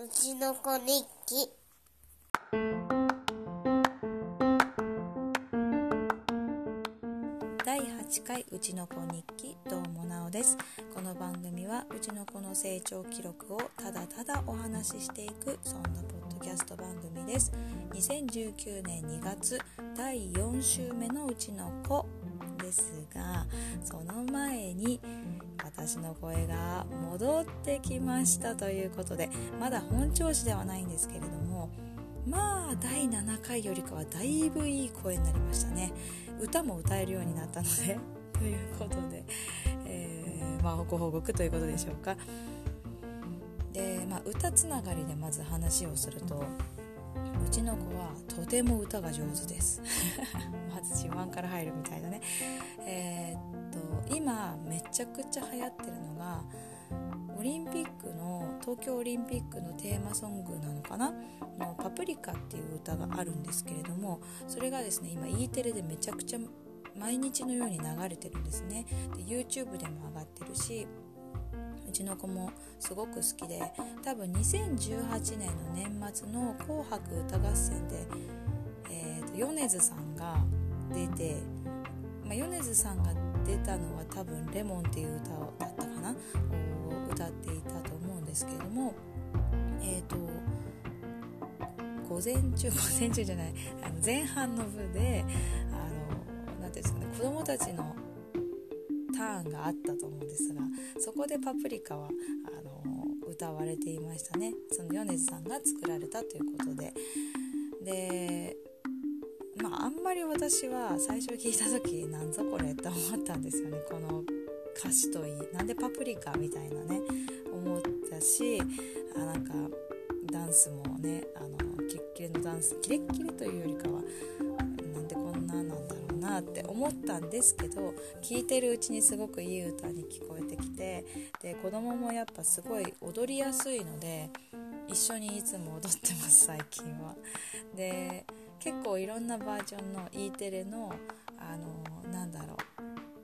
うちの子日記。第8回うちの子日記どうもなおです。この番組はうちの子の成長記録をただただお話ししていくそんなポッドキャスト番組です。2019年2月第4週目のうちの子。ですがその前に私の声が戻ってきましたということでまだ本調子ではないんですけれどもまあ第7回よりかはだいぶいい声になりましたね。歌も歌えるようになったので ということで、えー、まあご報告ということでしょうか。で、まあ、歌つながりでまず話をするとうちの子はとても歌が上手です。まず自慢から入るみたいなね。えー、っと今めちゃくちゃ流行ってるのがオリンピックの東京オリンピックのテーマソングなのかな？の「パプリカ」っていう歌があるんですけれどもそれがですね今 E テレでめちゃくちゃ毎日のように流れてるんですね。で YouTube でも上がってるしちの子もすごく好きで多分2018年の年末の「紅白歌合戦で」えーと、米津さんが出て、まあ、米津さんが出たのは多分「レモン」っていう歌だったかな歌っていたと思うんですけれどもえっ、ー、と午前中午前中じゃないあの前半の部であの何ていうんですかね子供たちのターンがあったと思うんですがそこで「パプリカは」あの歌われていましたね。その米津さんが作られたということで。でまああんまり私は最初聞いた時なんぞこれって思ったんですよね。この歌詞といいなんでパプリカみたいなね思ったしあなんかダンスもねあのキレッキレのダンスキレッキレというよりかはなんでこんななんだろう。なって思ったんですけど聴いてるうちにすごくいい歌に聞こえてきてで子供もやっぱすごい踊りやすいので一緒にいつも踊ってます最近は。で結構いろんなバージョンの E テレのあのなんだろう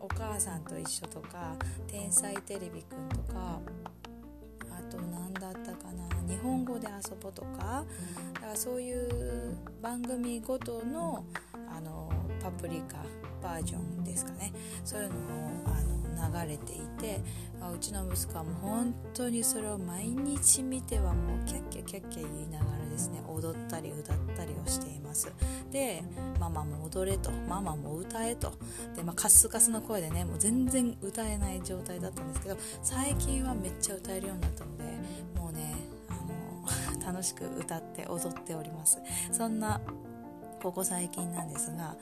お母さんと一緒とか天才テレビくんとかあと何だったかな日本語で遊ぼとかだからそういう番組ごとのあのパプリカバージョンですかね。そういうのをあの流れていてうちの息子はもう本当にそれを毎日見てはもうキャッキャキャッキャ言いながらですね踊ったり歌ったりをしています。でママも踊れとママも歌えと。で、まあ、カスカスの声でねもう全然歌えない状態だったんですけど最近はめっちゃ歌えるようになったのでもうねあの 楽しく歌って踊っております。そんなここ最近なんですが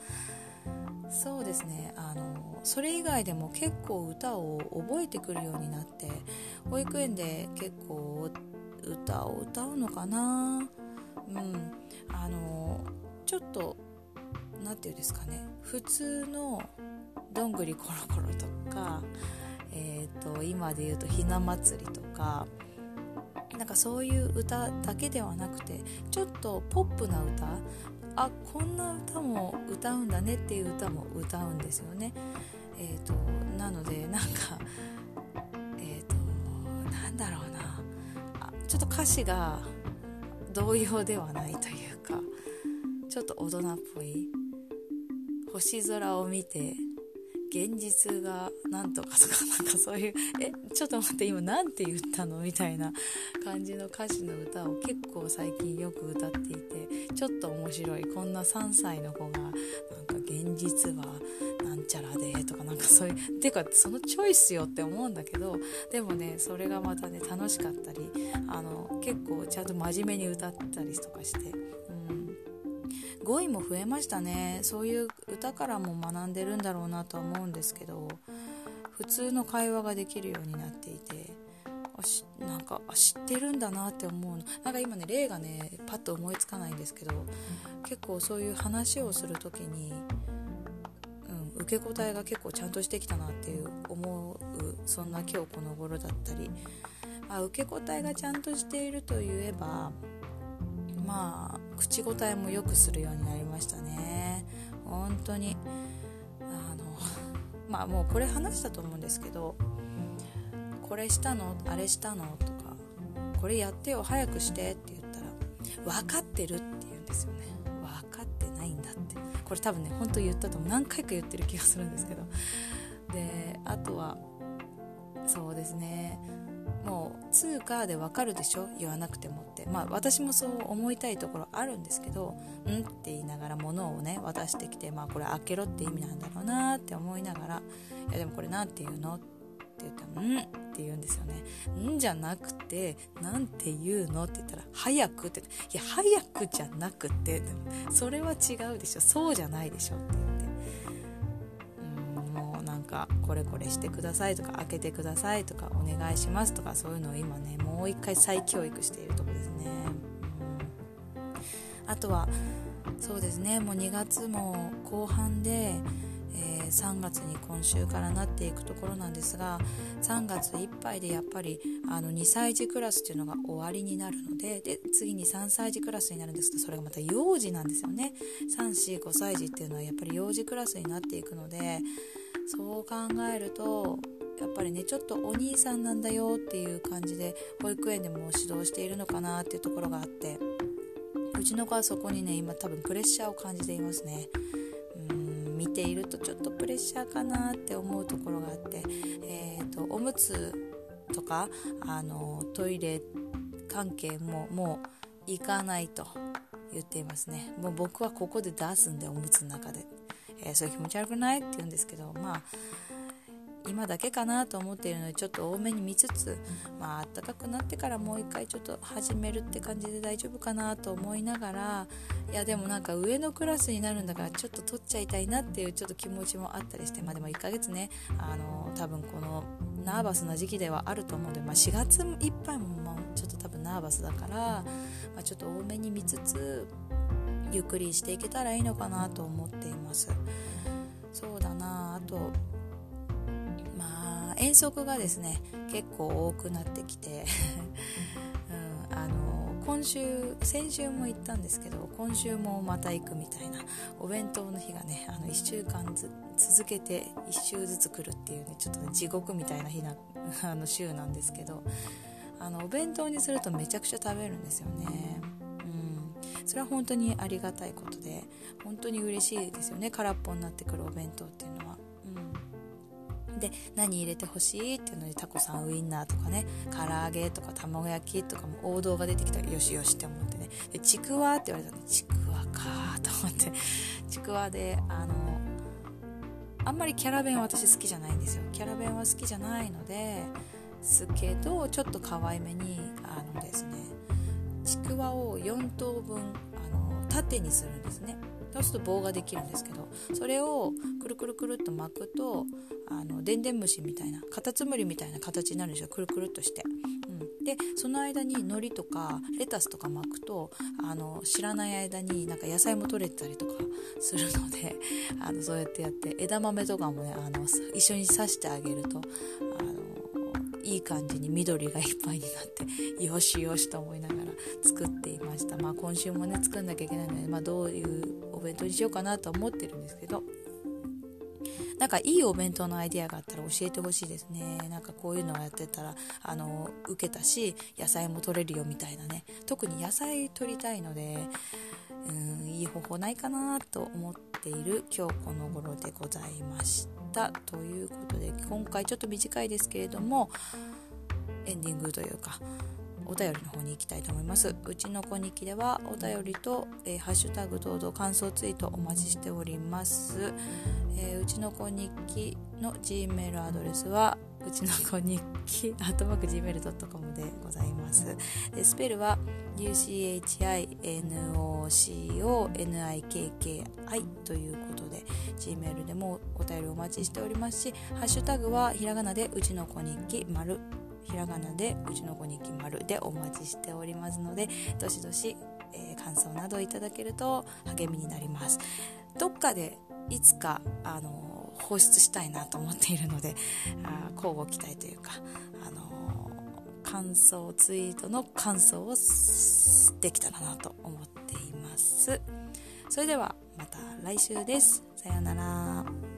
そうですねあのそれ以外でも結構歌を覚えてくるようになって保育園で結構歌を歌うのかなうんあのちょっと何て言うんですかね普通の「どんぐりころころ」とか、えーと、今で言うと「ひな祭り」とかなんかそういう歌だけではなくてちょっとポップな歌あこんな歌も歌うんだねっていう歌も歌うんですよね。えーと、なのでなんかえっ、となんだろうなあちょっと歌詞が同様ではないというかちょっと大人っぽい星空を見て現実がなんとかとかなんかそういうえちょっと待って今何て言ったの？みたいな感じの歌詞の歌を結構最近よく歌っていてちょっと面白い。こんな3歳の子がなんか現実はなんちゃらでとかなんかそういうてかそのチョイスよって思うんだけどでもねそれがまたね楽しかったり。あの結構ちゃんと真面目に歌ったりとかして。語彙も増えましたね。そういう歌からも学んでるんだろうなとは思うんですけど普通の会話ができるようになっていて。あしなんか知ってるんだなって思うの。なんか今ね例がねパッと思いつかないんですけど結構そういう話をする時に、うん、受け答えが結構ちゃんとしてきたなっていう思うそんな今日この頃だったり。まあ受け答えがちゃんとしているといえばまあ口答えもよくするようになりましたね。本当に。あのまあもうこれ話したと思うんですけどこれしたの？あれしたの？とかこれやってよ早くしてって言ったら分かってるって言うんですよね。分かってないんだって。これ多分ね本当言ったと思う。何回か言ってる気がするんですけど。であとはそうですね。もう通貨でわかるでしょ？言わなくてもって。まあ私もそう思いたいところあるんですけど「ん?」って言いながら物をね渡してきてまあこれ開けろって意味なんだろうなって思いながら「いやでもこれ何て言うの?」ってって言ったら「ん?」って言うんですよね「ん?」じゃなくて「なんて言うの?」って言ったら「早く」って「いや早くじゃなくてそれは違うでしょそうじゃないでしょ」って言ってうんもうなん。かこれこれしてくださいとか開けてくださいとかお願いしますとかそういうのを今ねもう一回再教育しているとこですね、うん、あとはそうですねもう2月も後半で、えー、3月に今週からなっていくところなんですが3月いっぱいでやっぱりあの2歳児クラスっていうのが終わりになるのでで次に3歳児クラスになるんですけどそれがまた幼児なんですよね。345歳児っていうのはやっぱり幼児クラスになっていくのでそう考えるとやっぱりねちょっとお兄さんなんだよっていう感じで保育園でも指導しているのかなっていうところがあってうちの子はそこにね今多分プレッシャーを感じていますね。見ているとちょっとプレッシャーかなって思うところがあって、えーと、おむつとかあのトイレ関係ももう行かないと言っていますね。もう僕はここで出すんでおむつの中で。えー、それ気持ち悪くない？って言うんですけどまあ今だけかなと思っているのでちょっと多めに見つつまあ暖かくなってからもう一回ちょっと始めるって感じで大丈夫かなと思いながらいやでもなんか上のクラスになるんだからちょっと取っちゃいたいなっていうちょっと気持ちもあったりしてまあでも1ヶ月ねあの多分このナーバスな時期ではあると思うので、まあ、4月いっぱいもちょっと多分ナーバスだから、まあ、ちょっと多めに見つつゆっくりしていけたらいいのかなと思っています。そうだなあと遠足がですね結構多くなってきて うん、あの今週先週も行ったんですけど今週もまた行くみたいなお弁当の日がねあの1週間続けて1週ずつ来るっていうねちょっとね地獄みたいな日な あの週なんですけどあのお弁当にするとめちゃくちゃ食べるんですよね。それは本当にありがたいことで本当に嬉しいですよね。空っぽになってくるお弁当っていうのは。で何入れてほしいっていうのでタコさんウインナーとかね唐揚げとか卵焼きとかも王道が出てきたらよしよしって思ってね。でちくわって言われたんでちくわかと思って。ちくわであのあんまりキャラ弁私好きじゃないんですよ。キャラ弁は好きじゃないのですけどちょっと可愛めにあのですねちくわを4等分あの縦にするんですね。そうすると棒ができるんですけどそれをくるくるくるっと巻くとあのでんでん虫みたいなカタツムリみたいな形になるんですよくるくるっとして、うん、でその間に海苔とかレタスとか巻くとあの知らない間になんか野菜も取れたりとかするのであのそうやってやって枝豆とかもねあの一緒に刺してあげるとあいい感じに緑がいっぱいになってよしよしと思いながら作っていました。まあ今週もね作んなきゃいけないので、まあ、どういうお弁当にしようかなと思ってるんですけど。なんかいいお弁当のアイデアがあったら教えてほしいですね。なんかこういうのをやってたらあの受けたし野菜も取れるよみたいなね。特に野菜取りたいのでうんいい方法ないかなと思っている今日この頃でございました。ということで今回ちょっと短いですけれどもエンディングというかお便りの方に行きたいと思います。うちの子日記ではお便りと、えー、ハッシュタグ等々感想ツイートお待ちしております、えー、うちの子日記の Gmail アドレスはうちの子日記アットマーク Gmail.com でございます。でスペルは UCHINOCONIKKI ということで Gmail でもお便りお待ちしておりますしハッシュタグはひらがなでうちの子日記丸ひらがなでうちの子に決まるでお待ちしておりますのでどしどし、えー、感想などいただけると励みになります。どっかでいつかあの放出したいなと思っているのであ交互期待というかあの感想ツイートの感想をできたらなと思っています。それではまた来週です。さようなら。